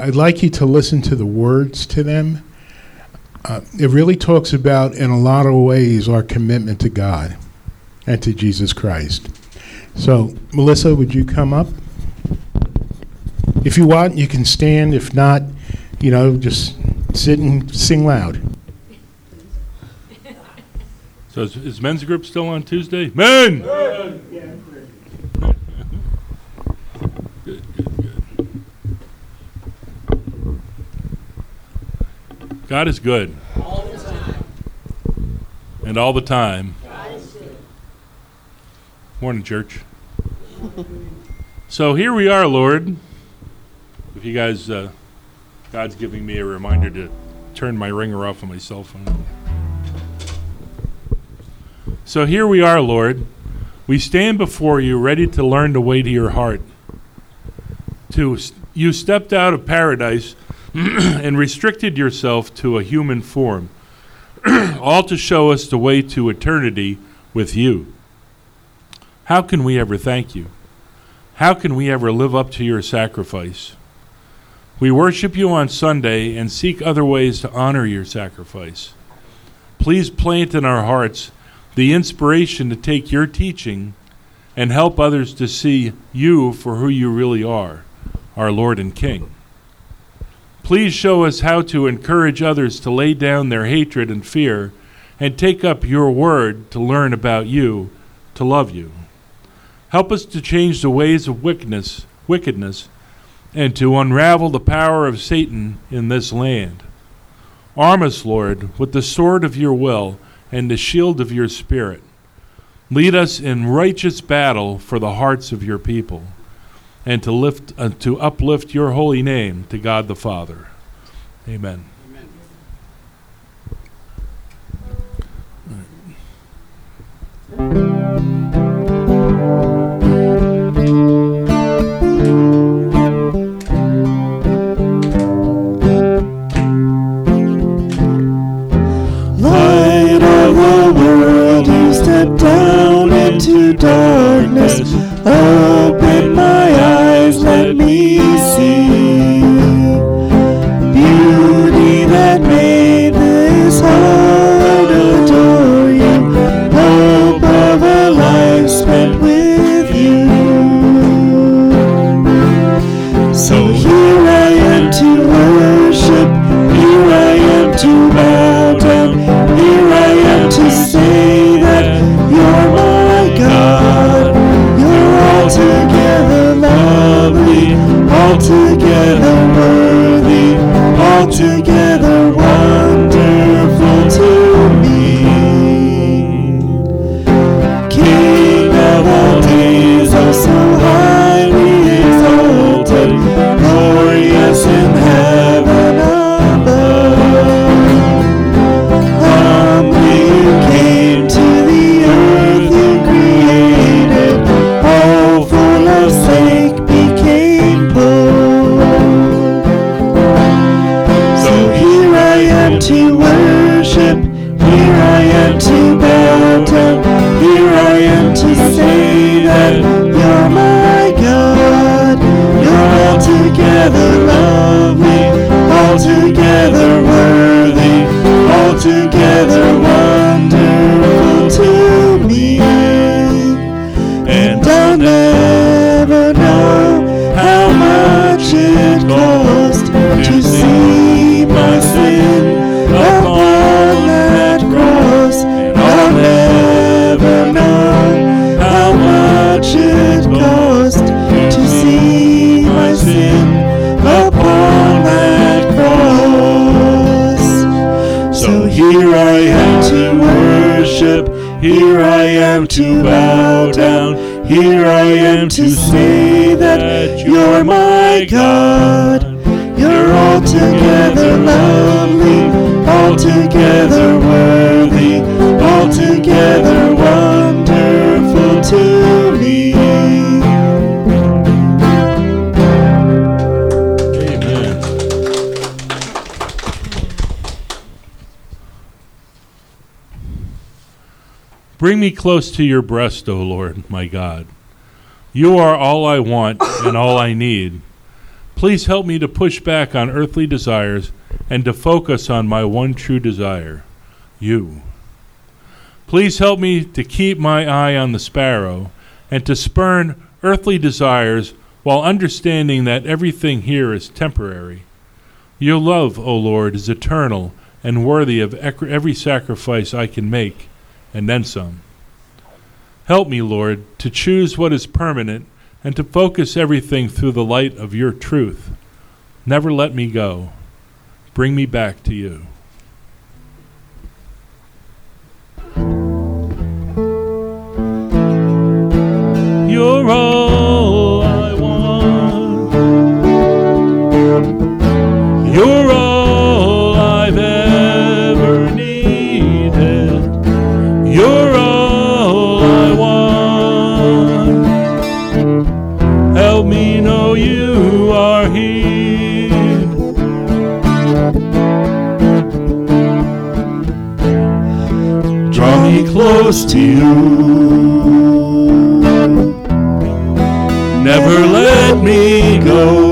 I'd like you to listen to the words to them. Uh, it really talks about, in a lot of ways, our commitment to God and to Jesus Christ. So, Melissa, would you come up? If you want, you can stand. If not, you know, just sit and sing loud. So is, is men's group still on Tuesday? Men! Good, God is good. And all the time. Morning, church. So here we are, Lord. If you guys, uh, God's giving me a reminder to turn my ringer off on my cell phone. So here we are, Lord. We stand before you, ready to learn the way to your heart. To you stepped out of paradise and restricted yourself to a human form, all to show us the way to eternity with you. How can we ever thank you? How can we ever live up to your sacrifice? We worship you on Sunday and seek other ways to honor your sacrifice. Please plant in our hearts the inspiration to take your teaching and help others to see you for who you really are, our Lord and King. Please show us how to encourage others to lay down their hatred and fear and take up your word to learn about you, to love you. Help us to change the ways of wickedness, wickedness and to unravel the power of Satan in this land. Arm us, Lord, with the sword of your will and the shield of your spirit. Lead us in righteous battle for the hearts of your people, and to lift uh, to uplift your holy name to God the Father. Amen. Light Bring me close to your breast, O Lord, my God. You are all I want and all I need. Please help me to push back on earthly desires and to focus on my one true desire, you. Please help me to keep my eye on the sparrow and to spurn earthly desires while understanding that everything here is temporary. Your love, O Lord, is eternal and worthy of every sacrifice I can make, and then some. Help me, Lord, to choose what is permanent and to focus everything through the light of your truth. Never let me go. Bring me back to you. You're all to you. Never let me go.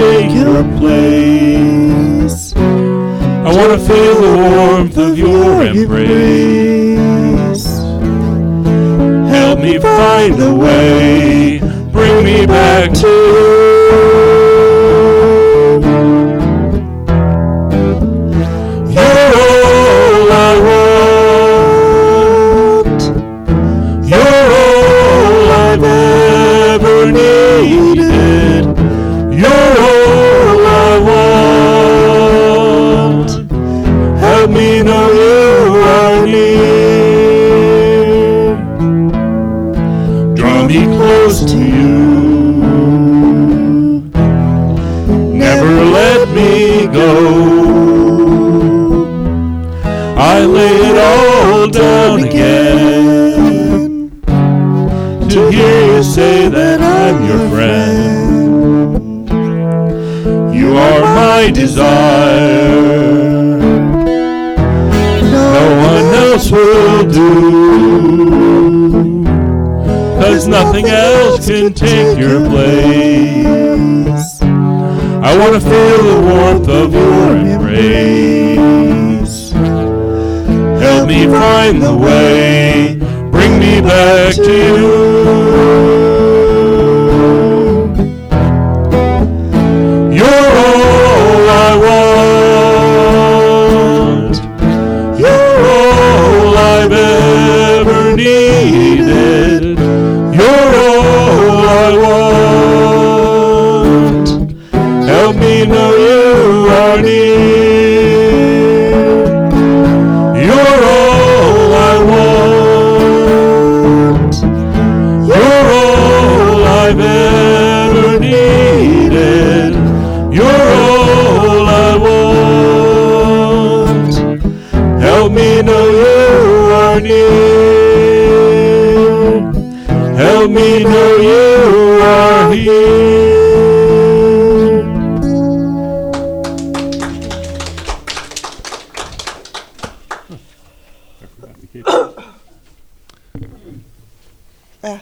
Take your place. I wanna feel the warmth of your embrace. Help me find a way, bring me back to Know you are near. Draw me close to you. Never let me go. I lay it all down again to hear you say that I'm your friend. You are my desire. Nothing else can take your place. I want to feel the warmth of your embrace. Help me find the way, bring me back to you. Help me know you are here. Eh,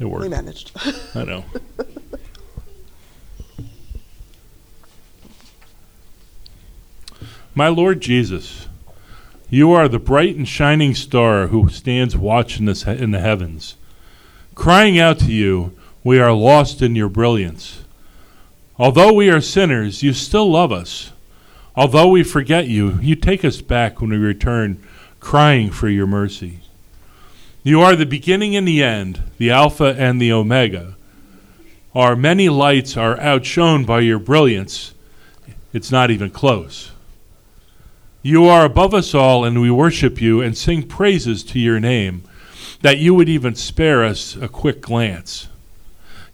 It we worked. managed. I know. My Lord Jesus, you are the bright and shining star who stands watching us in the heavens. Crying out to you, we are lost in your brilliance. Although we are sinners, you still love us. Although we forget you, you take us back when we return, crying for your mercy. You are the beginning and the end, the Alpha and the Omega. Our many lights are outshone by your brilliance. It's not even close. You are above us all, and we worship you and sing praises to your name, that you would even spare us a quick glance.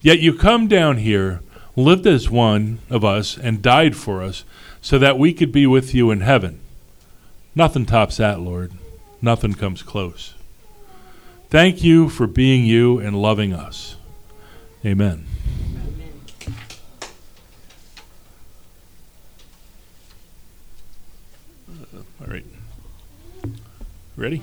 Yet you come down here, lived as one of us, and died for us, so that we could be with you in heaven. Nothing tops that, Lord. Nothing comes close. Thank you for being you and loving us. Amen. All right. Ready?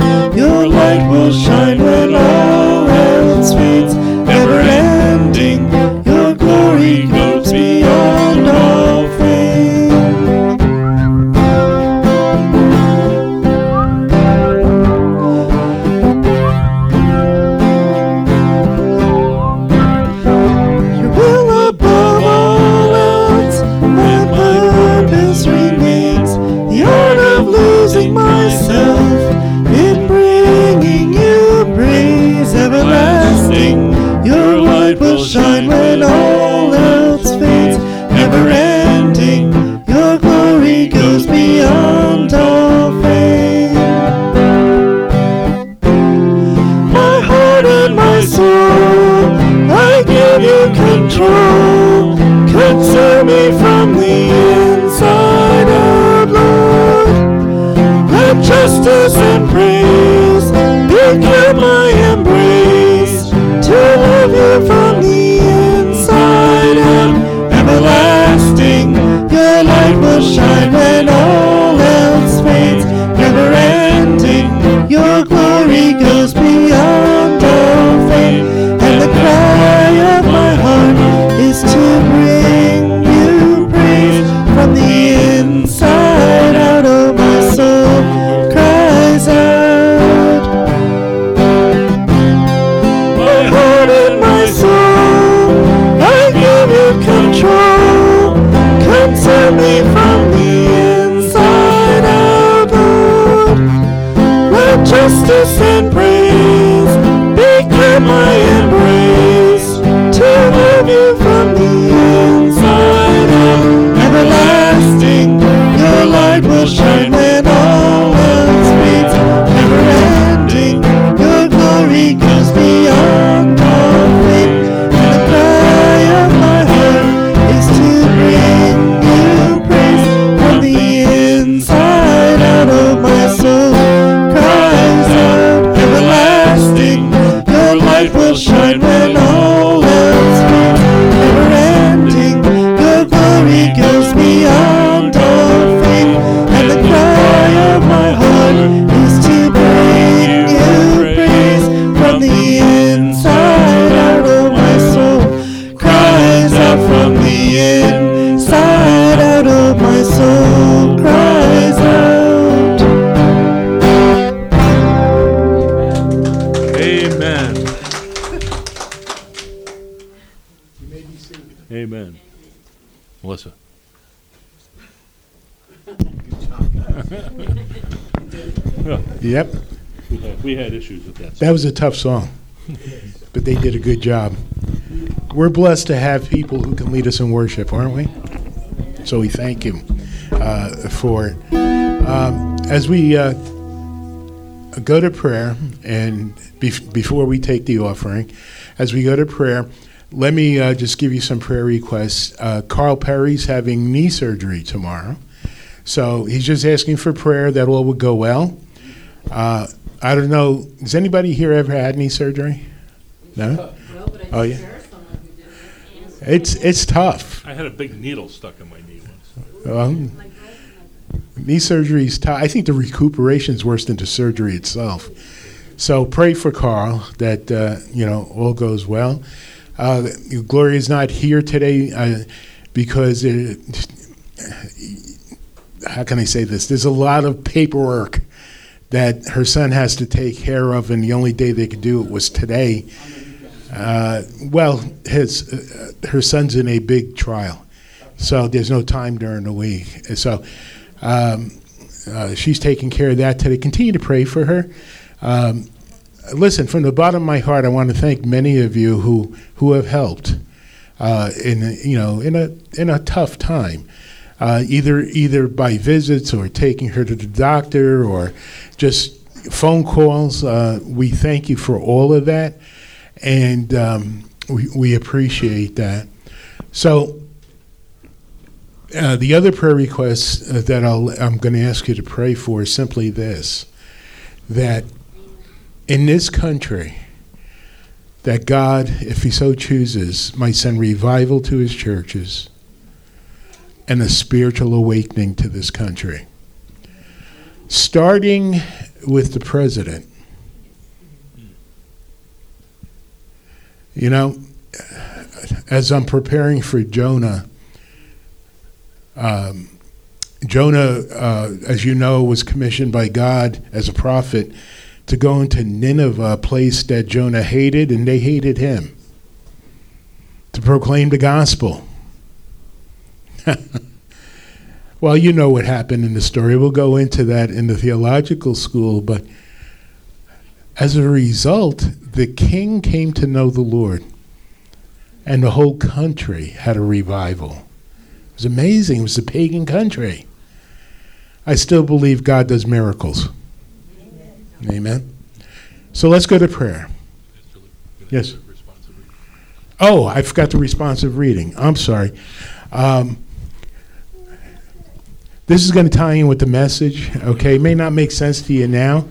Your light will shine that. was a tough song, but they did a good job. We're blessed to have people who can lead us in worship, aren't we? So we thank him uh, for it. Um, as we uh, go to prayer, and bef- before we take the offering, as we go to prayer, let me uh, just give you some prayer requests. Uh, Carl Perry's having knee surgery tomorrow, so he's just asking for prayer that all would go well. Uh, I don't know. Has anybody here ever had knee surgery? No. Oh yeah. It's it's tough. I had a big needle stuck in my knee once. Well, knee surgery is tough. I think the recuperation is worse than the surgery itself. So pray for Carl that uh, you know all goes well. Uh, Gloria's not here today uh, because it, how can I say this? There's a lot of paperwork that her son has to take care of, and the only day they could do it was today. Uh, well, his uh, her son's in a big trial, so there's no time during the week. So um, uh, she's taking care of that today. Continue to pray for her. Um, listen, from the bottom of my heart, I want to thank many of you who who have helped uh, in you know in a in a tough time, uh, either either by visits or taking her to the doctor or just phone calls. Uh, we thank you for all of that, and um, we we appreciate that. So. Uh, the other prayer request uh, that I'll, I'm going to ask you to pray for is simply this that in this country, that God, if He so chooses, might send revival to His churches and a spiritual awakening to this country. Starting with the president. You know, as I'm preparing for Jonah, um, Jonah, uh, as you know, was commissioned by God as a prophet to go into Nineveh, a place that Jonah hated, and they hated him, to proclaim the gospel. well, you know what happened in the story. We'll go into that in the theological school, but as a result, the king came to know the Lord, and the whole country had a revival. It was amazing. It was a pagan country. I still believe God does miracles. Amen. So let's go to prayer. Yes. Oh, I forgot the responsive reading. I'm sorry. Um, this is going to tie in with the message, okay? It may not make sense to you now,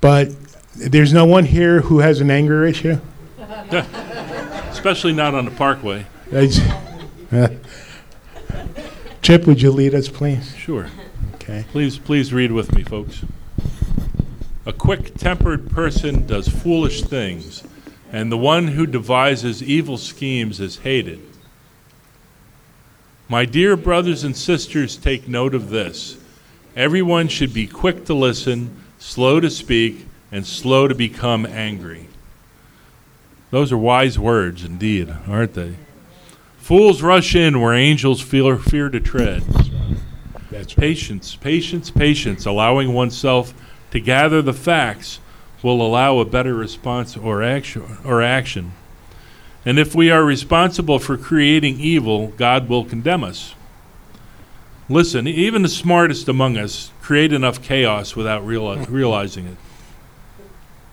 but there's no one here who has an anger issue? Especially not on the parkway. Chip, would you lead us, please? Sure. Okay. Please, please read with me, folks. A quick tempered person does foolish things, and the one who devises evil schemes is hated. My dear brothers and sisters, take note of this. Everyone should be quick to listen, slow to speak, and slow to become angry. Those are wise words indeed, aren't they? Fools rush in where angels fear, fear to tread. That's right. Patience, patience, patience, allowing oneself to gather the facts will allow a better response or action, or action. And if we are responsible for creating evil, God will condemn us. Listen, even the smartest among us create enough chaos without reali- realizing it.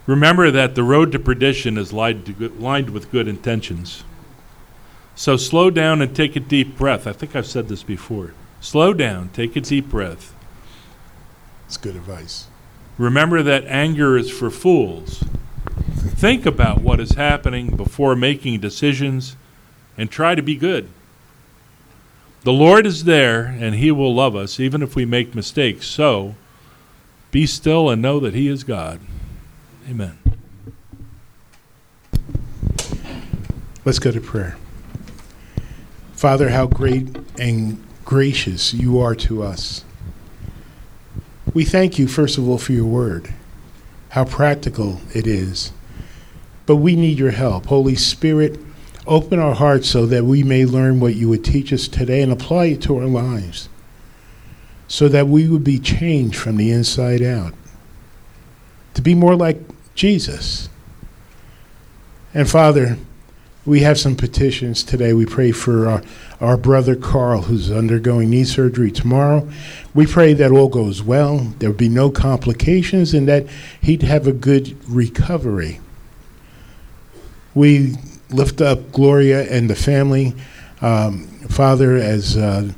Remember that the road to perdition is lined, to good, lined with good intentions. So slow down and take a deep breath. I think I've said this before. Slow down, take a deep breath. It's good advice. Remember that anger is for fools. Think about what is happening before making decisions and try to be good. The Lord is there and He will love us even if we make mistakes. So be still and know that He is God. Amen. Let's go to prayer. Father, how great and gracious you are to us. We thank you, first of all, for your word, how practical it is. But we need your help. Holy Spirit, open our hearts so that we may learn what you would teach us today and apply it to our lives, so that we would be changed from the inside out, to be more like Jesus. And Father, we have some petitions today. We pray for our, our brother Carl, who's undergoing knee surgery tomorrow. We pray that all goes well, there will be no complications, and that he'd have a good recovery. We lift up Gloria and the family, um, Father, as uh,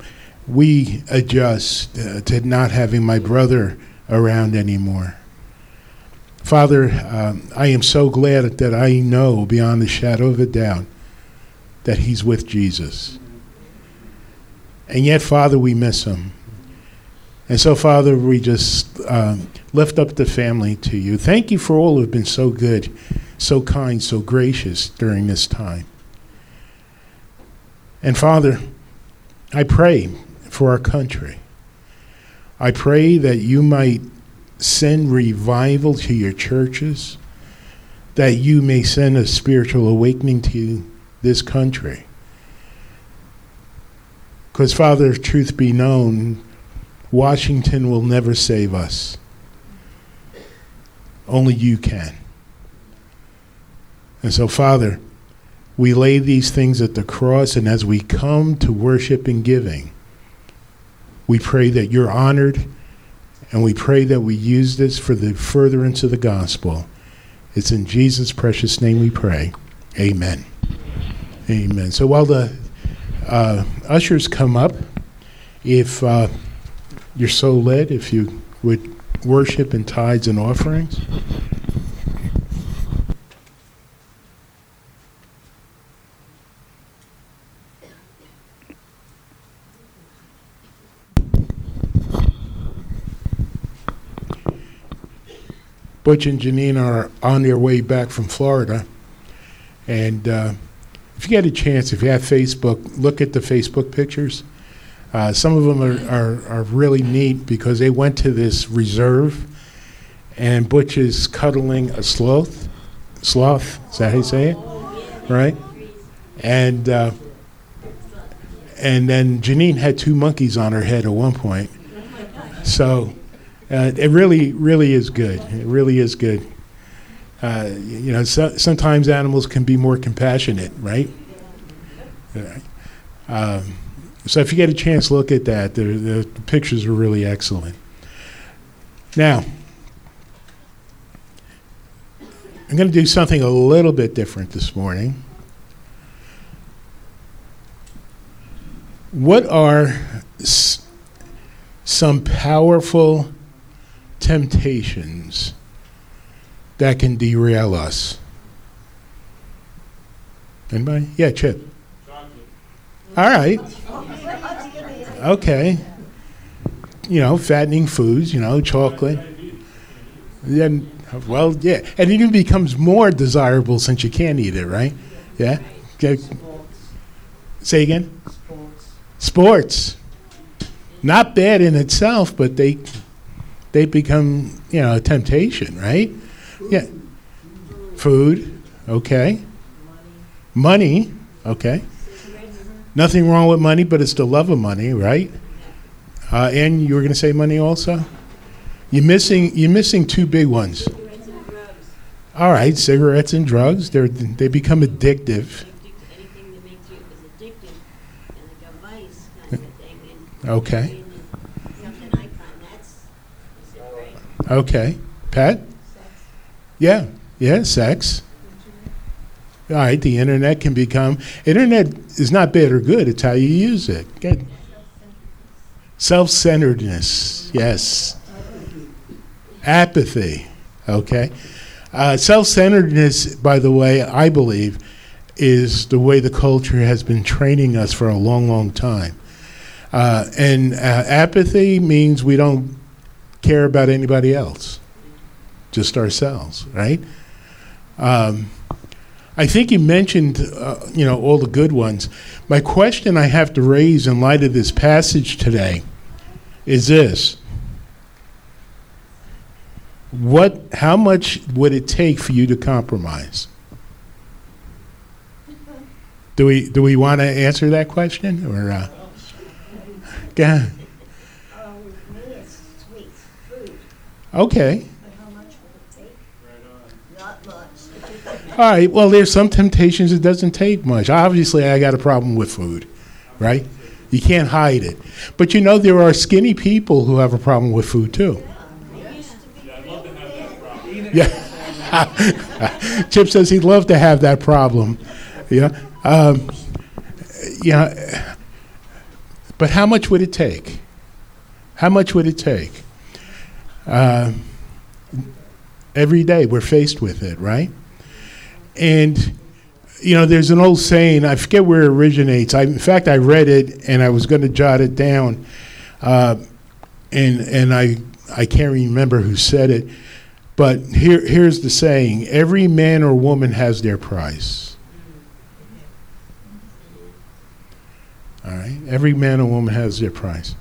we adjust uh, to not having my brother around anymore. Father, um, I am so glad that I know beyond the shadow of a doubt that he's with Jesus. And yet, Father, we miss him. And so, Father, we just um, lift up the family to you. Thank you for all who have been so good, so kind, so gracious during this time. And Father, I pray for our country. I pray that you might send revival to your churches, that you may send a spiritual awakening to this country. Because, Father, truth be known, Washington will never save us. Only you can. And so, Father, we lay these things at the cross, and as we come to worship and giving, we pray that you're honored, and we pray that we use this for the furtherance of the gospel. It's in Jesus' precious name we pray. Amen. Amen. So while the uh, ushers come up, if uh, you're so led, if you would worship in tithes and offerings. Butch and Janine are on their way back from Florida. And uh, if you get a chance, if you have Facebook, look at the Facebook pictures. Uh, some of them are, are, are really neat because they went to this reserve, and Butch is cuddling a sloth. Sloth, is that how you say it? Right? And uh, and then Janine had two monkeys on her head at one point. So uh, it really, really is good. It really is good. Uh, you know, so, sometimes animals can be more compassionate, right? Um, so if you get a chance, look at that. The, the, the pictures are really excellent. Now, I'm going to do something a little bit different this morning. What are s- some powerful temptations that can derail us? Anybody? Yeah, Chip. All right. Okay. You know, fattening foods, you know, chocolate. Then, well, yeah. And it even becomes more desirable since you can't eat it, right? Yeah? Say again? Sports. Sports. Not bad in itself, but they they become, you know, a temptation, right? Yeah. Food, okay. Money, okay. Nothing wrong with money, but it's the love of money, right? Uh, and you were going to say money also. You're missing. You're missing two big ones. All right, cigarettes and drugs. They they become addictive. Anything that makes you is addictive, like kind of Okay. something I find that's, is it right? Okay. Pat. Yeah. Yeah. Sex. All right. The internet can become. Internet is not bad or good. It's how you use it. Good. Self-centeredness. Yes. Apathy. Okay. Uh, self-centeredness, by the way, I believe, is the way the culture has been training us for a long, long time. Uh, and uh, apathy means we don't care about anybody else, just ourselves, right? Um, I think you mentioned, uh, you know, all the good ones. My question I have to raise in light of this passage today is this: What? How much would it take for you to compromise? Do we do we want to answer that question or? Uh, yeah. Uh, with me, it's sweets, food, Okay. but how much will it take? Not much. All right. Well, there's some temptations it doesn't take much. Obviously, I got a problem with food, right? You can't hide it. But you know, there are skinny people who have a problem with food too. Yeah. Chip says he'd love to have that problem. Yeah. Um, yeah. But how much would it take? How much would it take? Uh, every day we're faced with it, right? And you know, there's an old saying. I forget where it originates. I, in fact, I read it and I was going to jot it down, uh, and and I I can't remember who said it, but here here's the saying: Every man or woman has their price. All right, every man or woman has their price.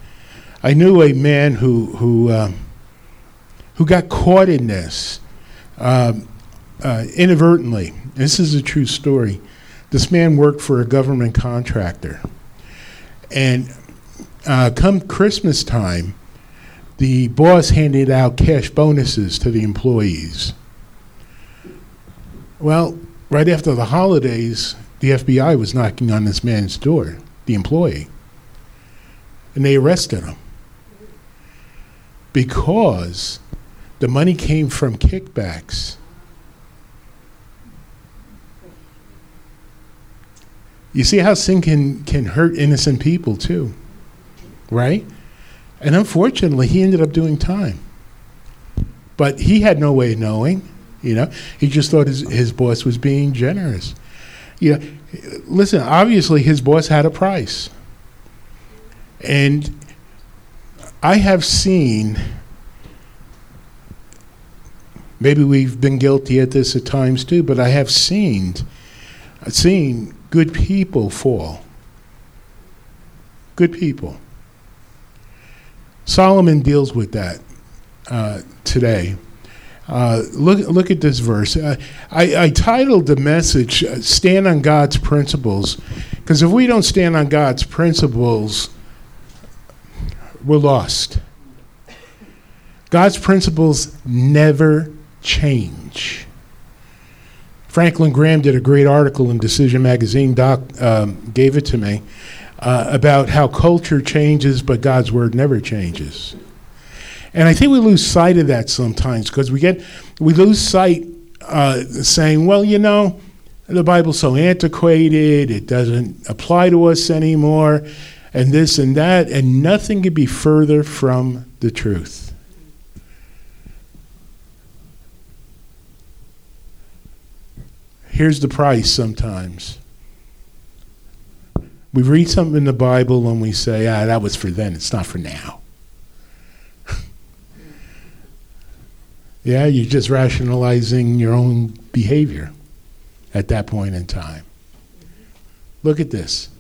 I knew a man who who um, who got caught in this. Um, uh, inadvertently. This is a true story. This man worked for a government contractor, and uh, come Christmas time, the boss handed out cash bonuses to the employees. Well, right after the holidays, the FBI was knocking on this man's door, the employee, and they arrested him because the money came from kickbacks. You see how sin can, can hurt innocent people too, right? And unfortunately, he ended up doing time. But he had no way of knowing, you know. He just thought his, his boss was being generous. You know, listen, obviously his boss had a price. And I have seen, maybe we've been guilty at this at times too, but I have seen, I've seen good people fall. Good people. Solomon deals with that uh, today. Uh, look, look at this verse. Uh, I, I, titled the message uh, Stand on God's Principles, because if we don't stand on God's principles, we're lost. God's principles never change. Franklin Graham did a great article in Decision Magazine. Doc um, gave it to me uh, about how culture changes, but God's word never changes. And I think we lose sight of that sometimes because we get we lose sight uh, saying, well, you know, the Bible's so antiquated, it doesn't apply to us anymore, and this and that, and nothing could be further from the truth. Here's the price sometimes we read something in the Bible and we say, ah, that was for then, it's not for now. yeah, you're just rationalizing your own behavior at that point in time. Look at this.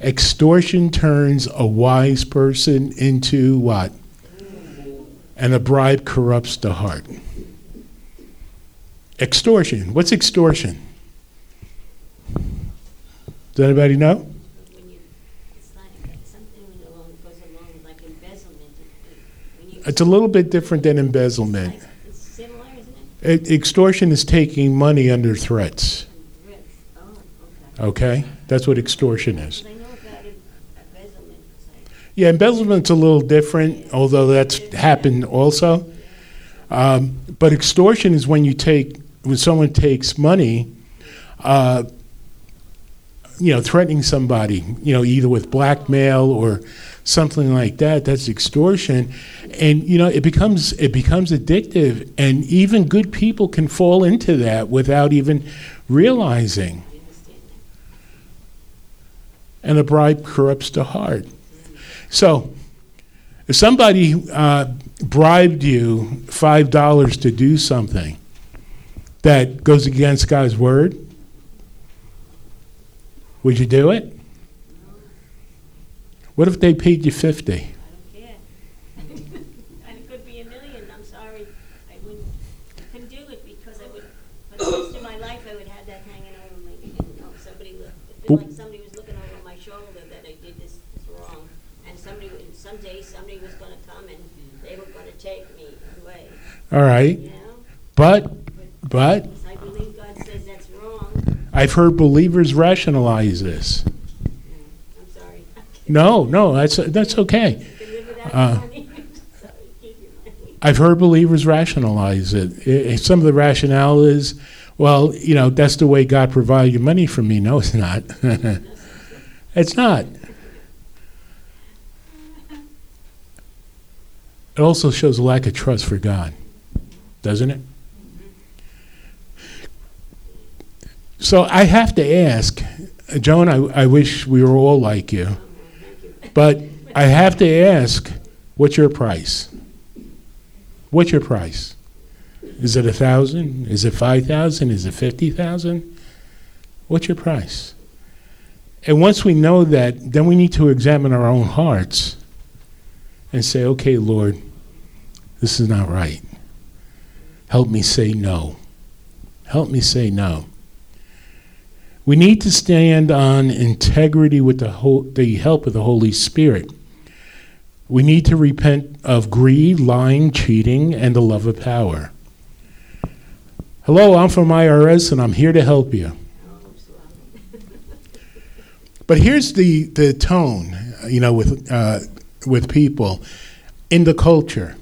Extortion turns a wise person into what? And a bribe corrupts the heart. Extortion. What's extortion? Does anybody know? It's a little bit different than embezzlement. It's similar, isn't it? Extortion is taking money under threats. Okay. That's what extortion is. Yeah, embezzlement's a little different, although that's happened also. Um, but extortion is when you take, when someone takes money, uh, you know, threatening somebody, you know, either with blackmail or something like that. That's extortion, and you know, it becomes it becomes addictive, and even good people can fall into that without even realizing. and a bribe corrupts the heart. So, if somebody uh, bribed you five dollars to do something that goes against God's word, would you do it? What if they paid you fifty? I don't care. And it could be a million, I'm sorry, I wouldn't, I couldn't do it because I would, for the rest of my life, I would have that hanging over me. You know, somebody would, feel like somebody was looking over my shoulder that I did this, this wrong. And somebody, would- someday, somebody was gonna come and they were gonna take me away, All right, you know? but but I've heard believers rationalize this. I'm sorry. No, no, that's that's okay. You Uh. I've heard believers rationalize it. I- I- Some of the rationale is, well, you know, that's the way God provided money for me. No, it's not. it's not. It also shows a lack of trust for God, doesn't it? So I have to ask, Joan, I, I wish we were all like you, but I have to ask, what's your price? What's your price? Is it a thousand? Is it five thousand? Is it fifty thousand? What's your price? And once we know that, then we need to examine our own hearts and say, okay, Lord, this is not right. Help me say no. Help me say no. We need to stand on integrity with the, ho- the help of the Holy Spirit. We need to repent of greed, lying, cheating, and the love of power. Hello, I'm from IRS and I'm here to help you. But here's the, the tone, you know, with, uh, with people in the culture.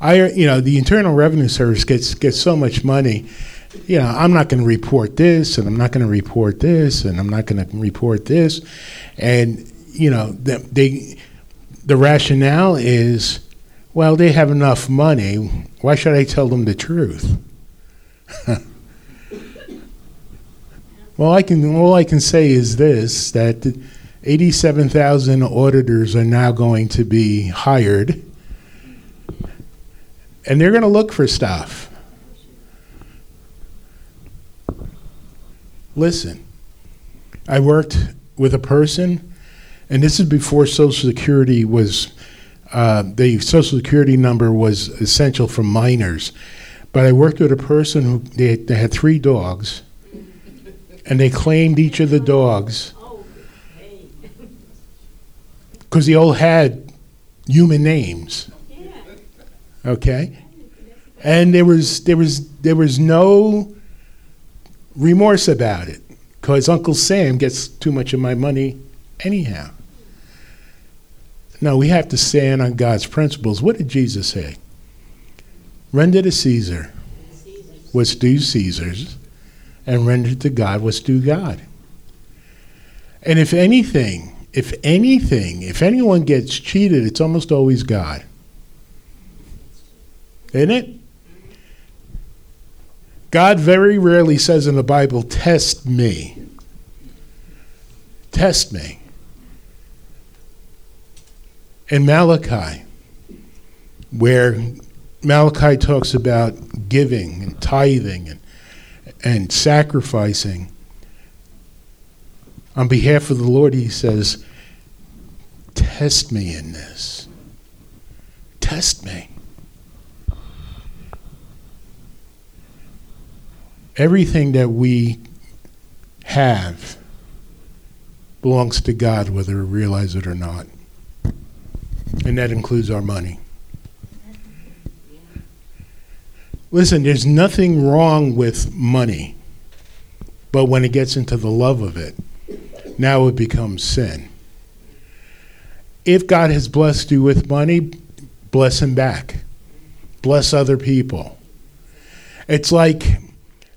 I, you know, the Internal Revenue Service gets, gets so much money. You know, I'm not going to report this, and I'm not going to report this, and I'm not going to report this. And, you know, they, they, the rationale is, well, they have enough money. Why should I tell them the truth? well, I can. All I can say is this: that 87,000 auditors are now going to be hired, and they're going to look for stuff. Listen, I worked with a person and this is before Social Security was, uh, the Social Security number was essential for minors. But I worked with a person who they, they had three dogs, and they claimed each of the dogs because they all had human names. Okay, and there was there was there was no remorse about it because Uncle Sam gets too much of my money anyhow. No, we have to stand on God's principles. What did Jesus say? Render to Caesar what's due Caesar's, and render to God what's due God. And if anything, if anything, if anyone gets cheated, it's almost always God. Isn't it? God very rarely says in the Bible, test me. Test me in Malachi, where Malachi talks about giving and tithing and, and sacrificing, on behalf of the Lord, he says, Test me in this. Test me. Everything that we have belongs to God, whether we realize it or not. And that includes our money. Listen, there's nothing wrong with money, but when it gets into the love of it, now it becomes sin. If God has blessed you with money, bless Him back. Bless other people. It's like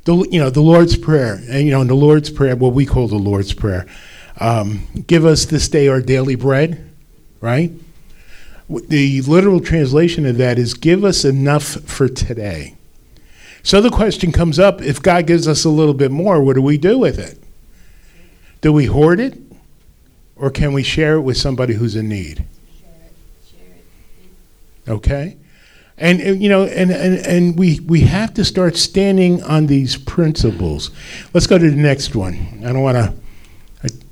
the you know the Lord's prayer, and you know in the Lord's prayer, what we call the Lord's prayer, um, give us this day our daily bread, right? The literal translation of that is give us enough for today. So the question comes up if God gives us a little bit more, what do we do with it? Do we hoard it? Or can we share it with somebody who's in need? Okay? And, and, you know, and, and, and we, we have to start standing on these principles. Let's go to the next one. I don't want to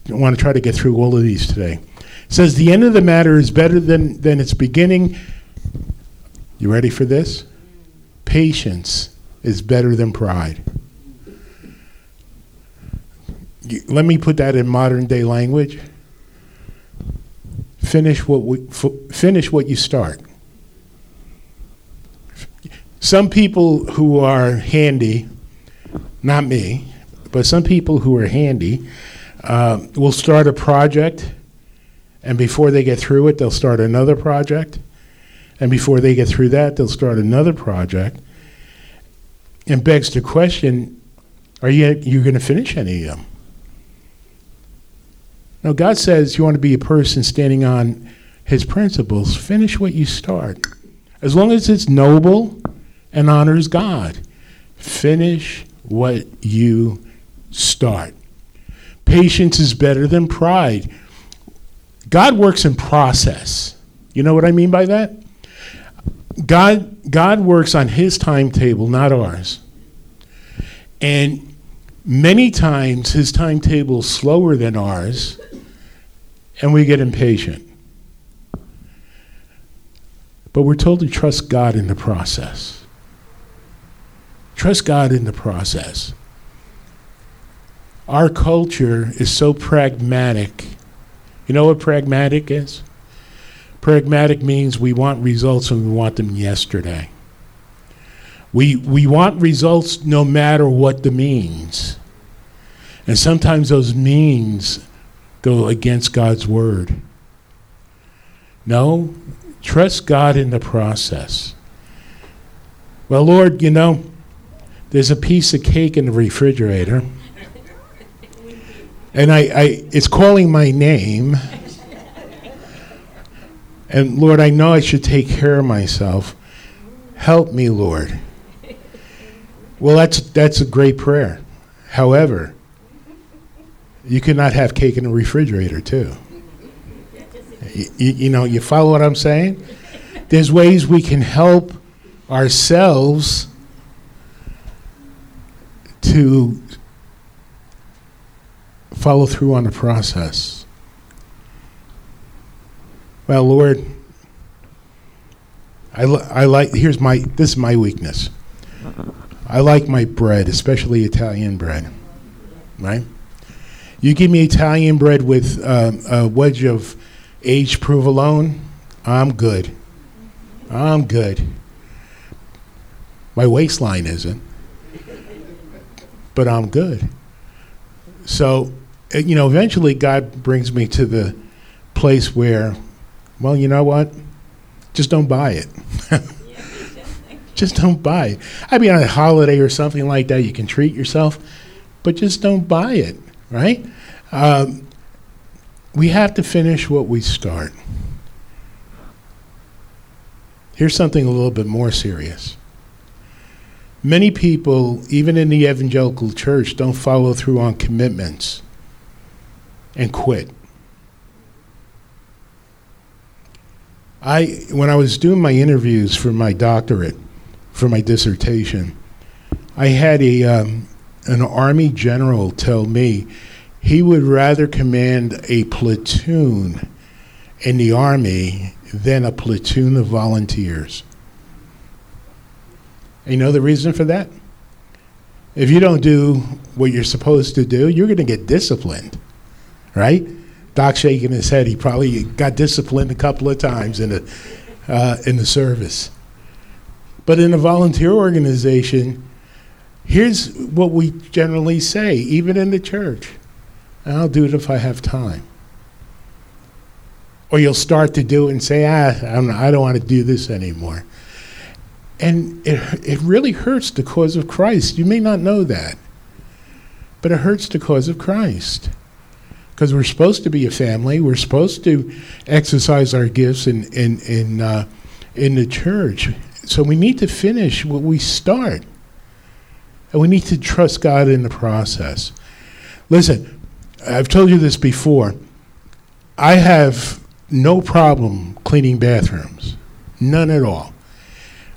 I want to try to get through all of these today says the end of the matter is better than, than its beginning. You ready for this? Patience is better than pride. Let me put that in modern day language. Finish what we, f- finish what you start. Some people who are handy, not me, but some people who are handy, uh, will start a project and before they get through it, they'll start another project. And before they get through that, they'll start another project. And begs the question are you, you going to finish any of them? Now, God says you want to be a person standing on his principles, finish what you start. As long as it's noble and honors God, finish what you start. Patience is better than pride. God works in process. You know what I mean by that? God, God works on his timetable, not ours. And many times his timetable is slower than ours, and we get impatient. But we're told to trust God in the process. Trust God in the process. Our culture is so pragmatic you know what pragmatic is? Pragmatic means we want results and we want them yesterday. We, we want results no matter what the means. And sometimes those means go against God's word. No, trust God in the process. Well, Lord, you know, there's a piece of cake in the refrigerator. And I, I it's calling my name. And Lord, I know I should take care of myself. Help me, Lord. Well, that's that's a great prayer. However, you cannot have cake in the refrigerator too. You, you know, you follow what I'm saying? There's ways we can help ourselves to follow through on the process. Well, Lord, I, li- I like, here's my, this is my weakness. I like my bread, especially Italian bread, right? You give me Italian bread with um, a wedge of aged provolone, I'm good. I'm good. My waistline isn't, but I'm good. So, uh, you know, eventually God brings me to the place where, well, you know what? Just don't buy it. just don't buy it. I mean, on a holiday or something like that, you can treat yourself, but just don't buy it, right? Um, we have to finish what we start. Here's something a little bit more serious. Many people, even in the evangelical church, don't follow through on commitments and quit. I, when I was doing my interviews for my doctorate, for my dissertation, I had a, um, an Army general tell me he would rather command a platoon in the Army than a platoon of volunteers. And you know the reason for that? If you don't do what you're supposed to do, you're going to get disciplined, right? Doc shaking his head. He probably got disciplined a couple of times in the uh, in the service. But in a volunteer organization, here's what we generally say, even in the church: "I'll do it if I have time." Or you'll start to do it and say, "Ah, I'm, I don't want to do this anymore." And it, it really hurts the cause of Christ. You may not know that, but it hurts the cause of Christ. Because we're supposed to be a family, we're supposed to exercise our gifts in, in, in, uh, in the church. So we need to finish what we start. And we need to trust God in the process. Listen, I've told you this before. I have no problem cleaning bathrooms, none at all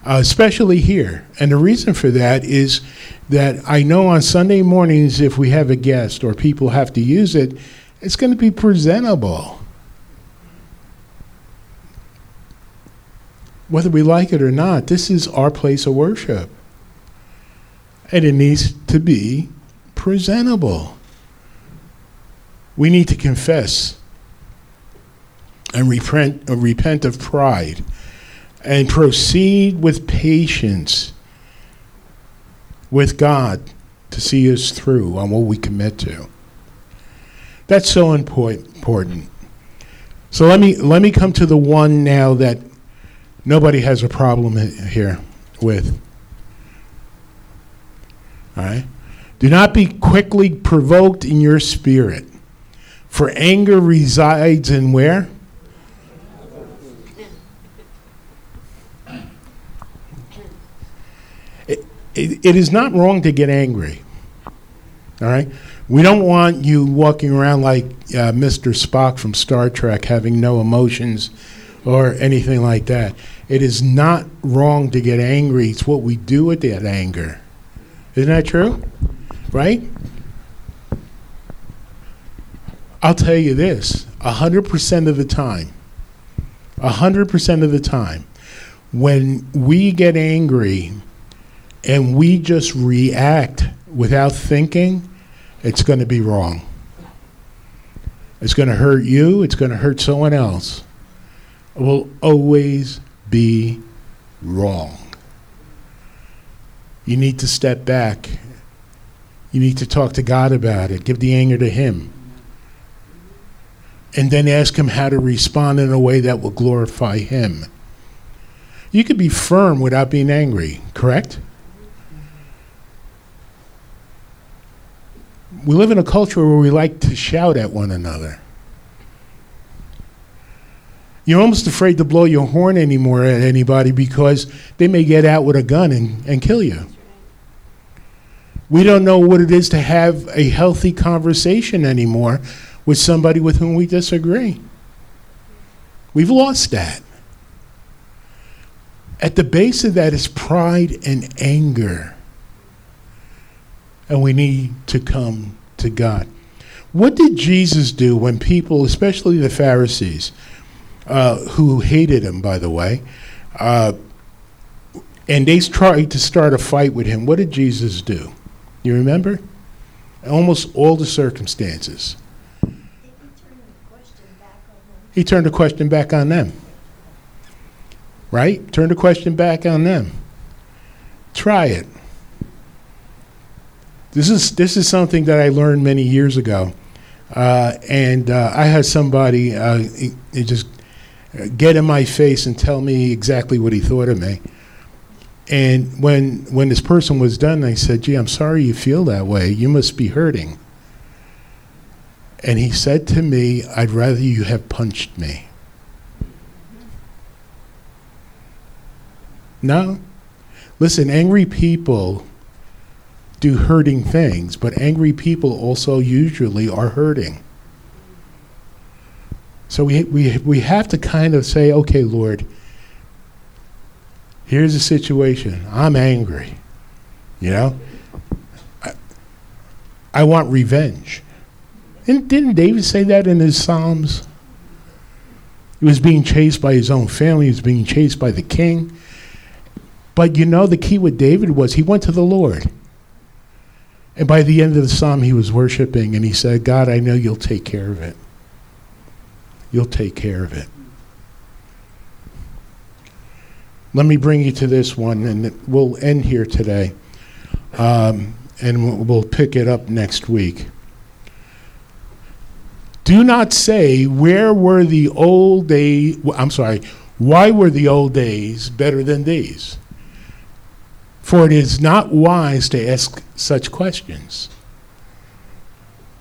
uh, especially here. And the reason for that is that I know on Sunday mornings, if we have a guest or people have to use it, it's going to be presentable. Whether we like it or not, this is our place of worship. And it needs to be presentable. We need to confess and repent, uh, repent of pride and proceed with patience with God to see us through on what we commit to. That's so important. So let me let me come to the one now that nobody has a problem here with. All right? Do not be quickly provoked in your spirit, for anger resides in where? It, it is not wrong to get angry. All right? We don't want you walking around like uh, Mr. Spock from Star Trek having no emotions or anything like that. It is not wrong to get angry. It's what we do with that anger. Isn't that true? Right? I'll tell you this 100% of the time, 100% of the time, when we get angry, and we just react without thinking, it's going to be wrong. It's going to hurt you, it's going to hurt someone else. It will always be wrong. You need to step back. You need to talk to God about it. Give the anger to Him. And then ask Him how to respond in a way that will glorify Him. You could be firm without being angry, correct? We live in a culture where we like to shout at one another. You're almost afraid to blow your horn anymore at anybody because they may get out with a gun and, and kill you. We don't know what it is to have a healthy conversation anymore with somebody with whom we disagree. We've lost that. At the base of that is pride and anger. And we need to come to God. What did Jesus do when people, especially the Pharisees, uh, who hated him, by the way, uh, and they tried to start a fight with him. What did Jesus do? You remember? Almost all the circumstances. He turned the question back on them. Right? Turn the question back on them. Try it. This is this is something that I learned many years ago, uh, and uh, I had somebody uh, it, it just get in my face and tell me exactly what he thought of me. And when when this person was done, I said, "Gee, I'm sorry you feel that way. You must be hurting." And he said to me, "I'd rather you have punched me." No. Listen, angry people do hurting things, but angry people also usually are hurting. So we, we, we have to kind of say, okay, Lord, here's the situation. I'm angry. You know? I, I want revenge. And didn't David say that in his Psalms? He was being chased by his own family, he was being chased by the king. But you know, the key with David was he went to the Lord. And by the end of the psalm, he was worshiping and he said, God, I know you'll take care of it. You'll take care of it. Let me bring you to this one, and we'll end here today. Um, and we'll pick it up next week. Do not say, Where were the old days? I'm sorry, why were the old days better than these? For it is not wise to ask such questions.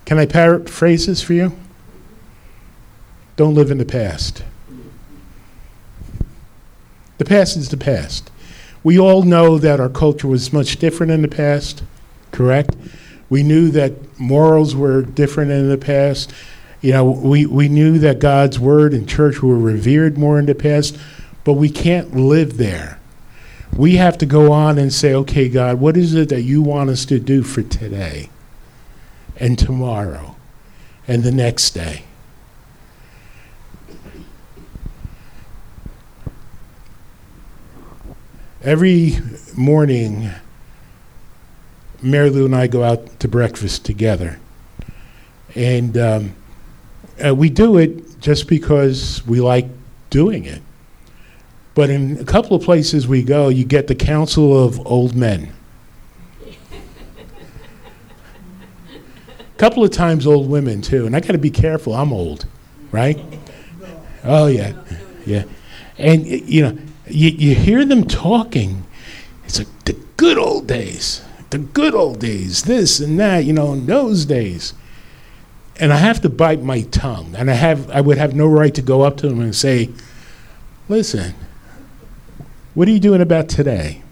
Can I paraphrase this for you? Don't live in the past. The past is the past. We all know that our culture was much different in the past, correct? We knew that morals were different in the past. You know, we, we knew that God's word and church were revered more in the past, but we can't live there. We have to go on and say, okay, God, what is it that you want us to do for today and tomorrow and the next day? Every morning, Mary Lou and I go out to breakfast together. And um, uh, we do it just because we like doing it. But in a couple of places we go, you get the council of old men. A couple of times old women, too. And I got to be careful, I'm old, right? Oh, yeah. Yeah. And, you know, you, you hear them talking. It's like the good old days, the good old days, this and that, you know, in those days. And I have to bite my tongue. And I, have, I would have no right to go up to them and say, listen, what are you doing about today?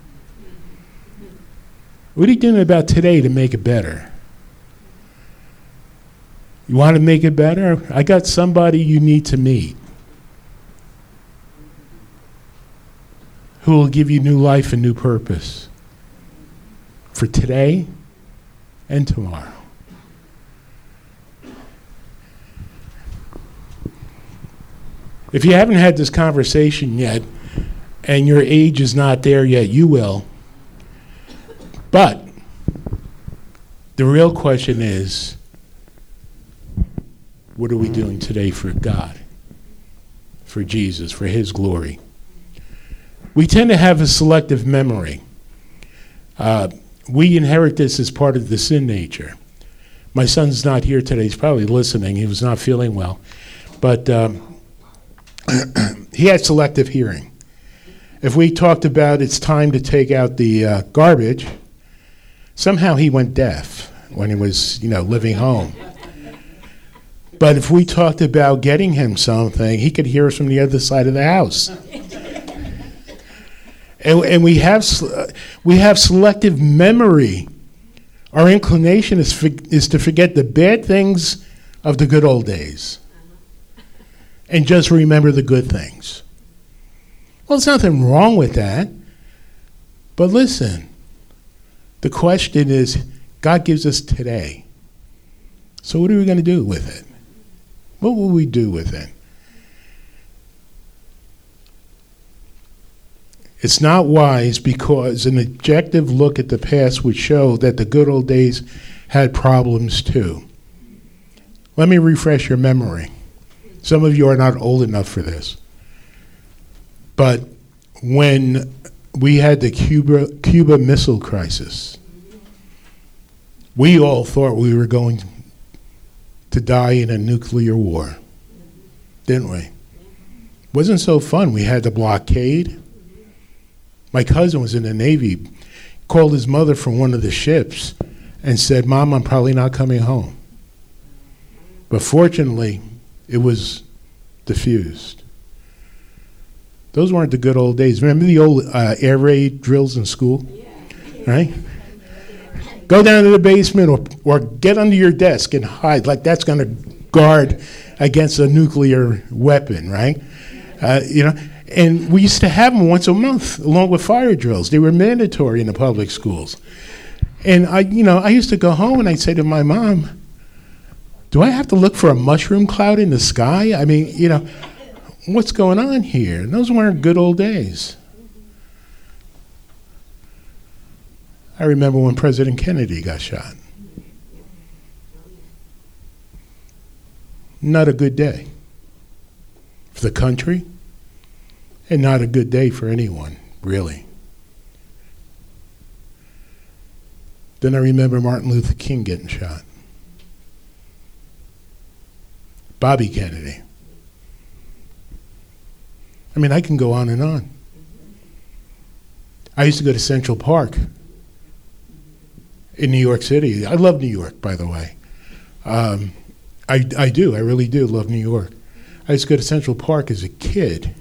What are you doing about today to make it better? You want to make it better? I got somebody you need to meet. who will give you new life and new purpose for today and tomorrow. If you haven't had this conversation yet, and your age is not there yet, you will. But the real question is what are we doing today for God? for Jesus, for His glory. We tend to have a selective memory. Uh, we inherit this as part of the sin nature. My son's not here today. He's probably listening. He was not feeling well. But um, he had selective hearing. If we talked about it's time to take out the uh, garbage, somehow he went deaf when he was, you know, living home. But if we talked about getting him something, he could hear us from the other side of the house. and, and we have we have selective memory. Our inclination is for, is to forget the bad things of the good old days, and just remember the good things. Well, there's nothing wrong with that. But listen, the question is God gives us today. So, what are we going to do with it? What will we do with it? It's not wise because an objective look at the past would show that the good old days had problems too. Let me refresh your memory. Some of you are not old enough for this. But when we had the Cuba, Cuba Missile Crisis, we all thought we were going to die in a nuclear war, didn't we? Wasn't so fun. We had the blockade. My cousin was in the Navy, called his mother from one of the ships and said, Mom, I'm probably not coming home. But fortunately, it was diffused. Those weren't the good old days. Remember the old uh, air raid drills in school? Right? Go down to the basement or, or get under your desk and hide. Like that's going to guard against a nuclear weapon, right? Uh, you know, and we used to have them once a month along with fire drills. They were mandatory in the public schools. And I, you know, I used to go home and I'd say to my mom, "Do I have to look for a mushroom cloud in the sky? I mean, you know, what's going on here? And those weren't good old days." I remember when President Kennedy got shot. Not a good day for the country, and not a good day for anyone, really. Then I remember Martin Luther King getting shot. Bobby Kennedy. I mean, I can go on and on. I used to go to Central Park in New York City. I love New York, by the way. Um, I, I do. I really do love New York. I used to go to Central Park as a kid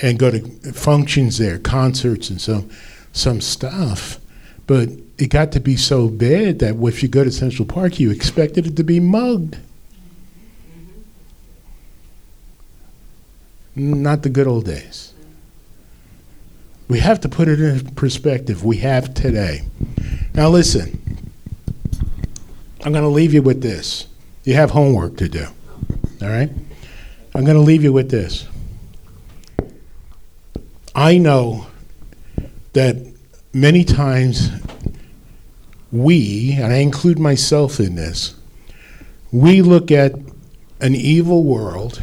and go to functions there, concerts and some some stuff. But it got to be so bad that if you go to Central Park, you expected it to be mugged. Not the good old days. We have to put it in perspective. We have today. Now, listen, I'm going to leave you with this. You have homework to do. All right? I'm going to leave you with this. I know that many times we, and I include myself in this, we look at an evil world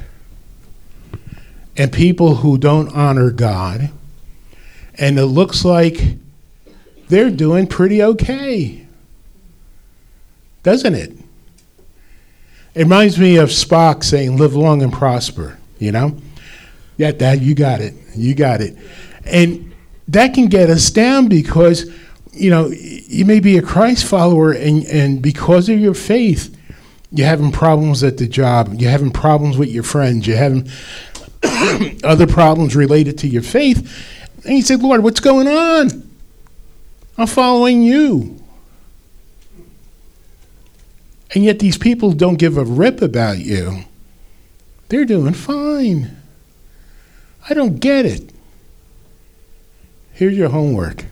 and people who don't honor God, and it looks like they're doing pretty okay. Doesn't it? It reminds me of Spock saying, live long and prosper, you know? Yeah, Dad, you got it. You got it. And that can get us down because, you know, you may be a Christ follower and, and because of your faith, you're having problems at the job, you're having problems with your friends, you're having other problems related to your faith. And he said, Lord, what's going on? I'm following you. And yet these people don't give a rip about you. They're doing fine. I don't get it. Here's your homework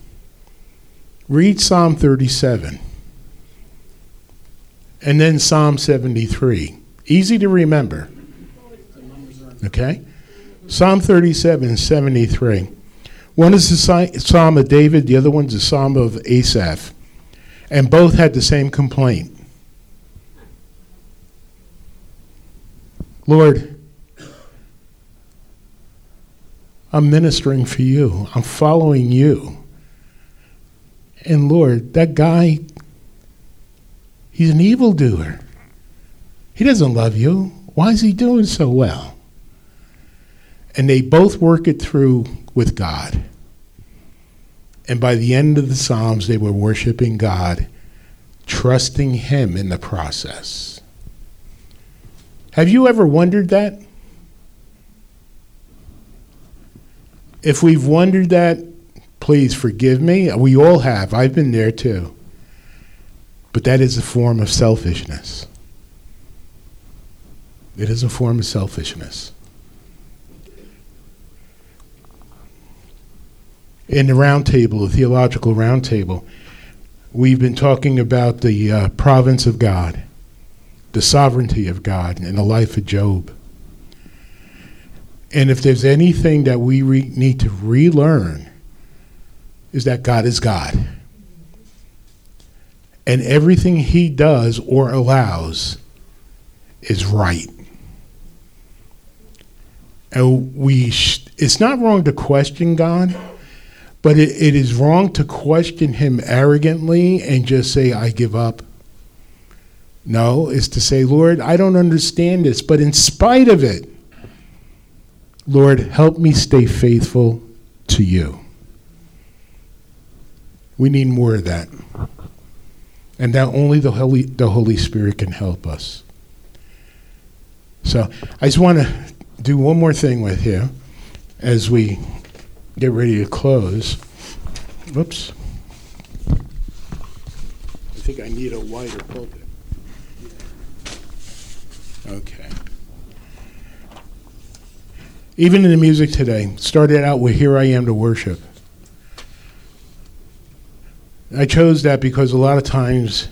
read Psalm 37 and then Psalm 73. Easy to remember. Okay? Psalm 37 73. One is the Psalm of David, the other one's the Psalm of Asaph. And both had the same complaint Lord, I'm ministering for you. I'm following you. And Lord, that guy, he's an evildoer. He doesn't love you. Why is he doing so well? And they both work it through with God. And by the end of the Psalms, they were worshiping God, trusting Him in the process. Have you ever wondered that? If we've wondered that, please forgive me. We all have. I've been there too. But that is a form of selfishness. It is a form of selfishness. In the roundtable, the theological roundtable, we've been talking about the uh, province of God, the sovereignty of God, and the life of Job. And if there's anything that we re- need to relearn, is that God is God. And everything he does or allows is right. And we sh- it's not wrong to question God, but it, it is wrong to question him arrogantly and just say, I give up. No, it's to say, Lord, I don't understand this, but in spite of it, Lord, help me stay faithful to you. We need more of that. And that only the Holy, the Holy Spirit can help us. So I just want to do one more thing with you as we get ready to close. Whoops. I think I need a wider pulpit. Okay. Even in the music today, started out with Here I Am to Worship. I chose that because a lot of times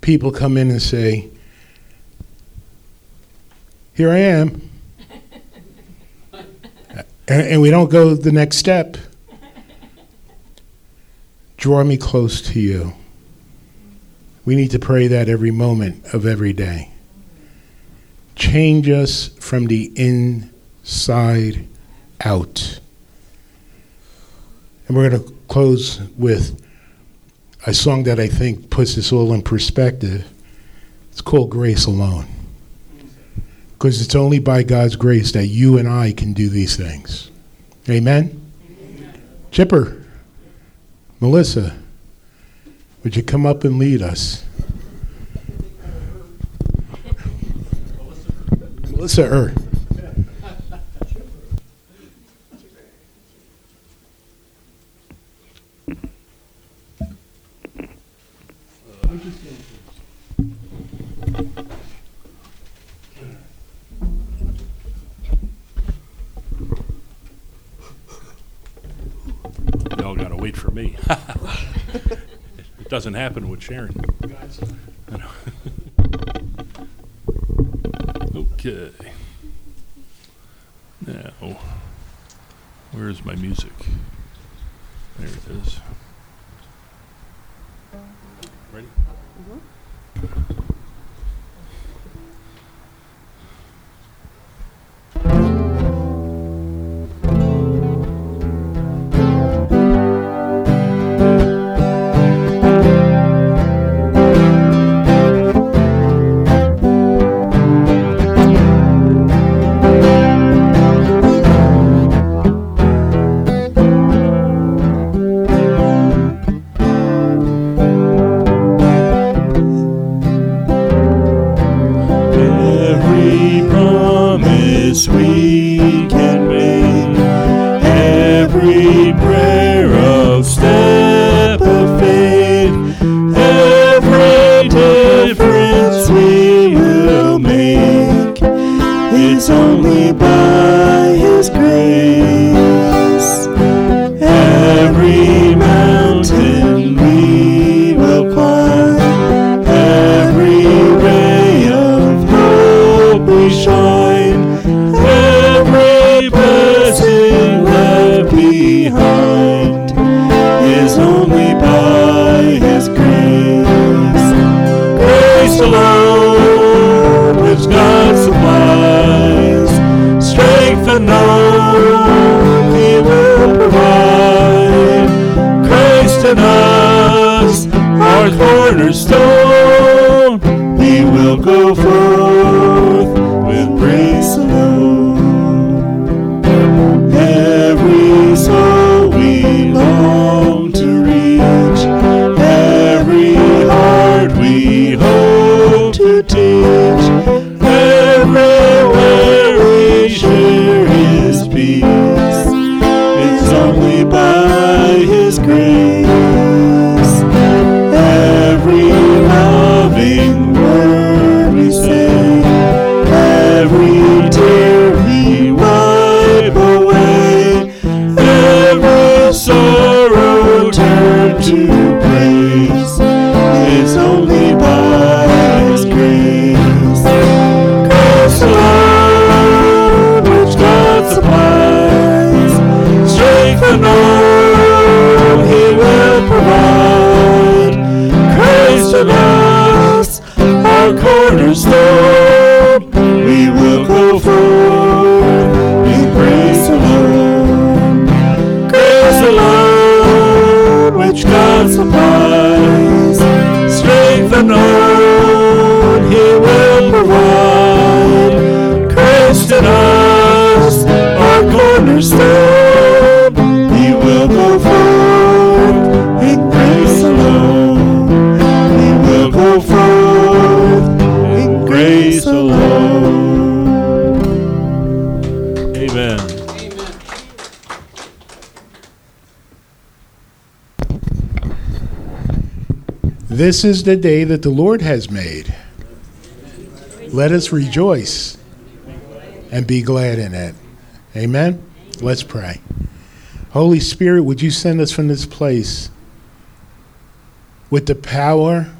people come in and say, Here I am. And, and we don't go the next step. Draw me close to you. We need to pray that every moment of every day. Change us from the inside out. And we're going to close with a song that I think puts this all in perspective. It's called Grace Alone. Because it's only by God's grace that you and I can do these things. Amen? Amen. Chipper, Melissa, would you come up and lead us? Melissa Er. Y'all got to wait for me. it doesn't happen with Sharon. I know. okay. Now, where's my music? There it is. Ready? Mm-hmm. Promise we can make, every prayer of step of faith, every difference we will make is only This is the day that the Lord has made. Let us rejoice and be glad in it. Amen. Let's pray. Holy Spirit, would you send us from this place with the power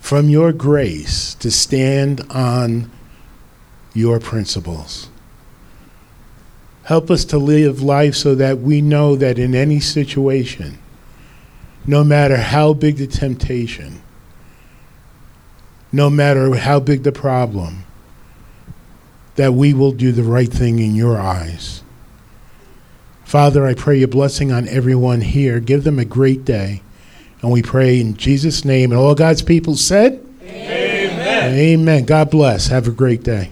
from your grace to stand on your principles? Help us to live life so that we know that in any situation, no matter how big the temptation, no matter how big the problem, that we will do the right thing in your eyes. Father, I pray your blessing on everyone here. Give them a great day. And we pray in Jesus' name. And all God's people said, Amen. Amen. God bless. Have a great day.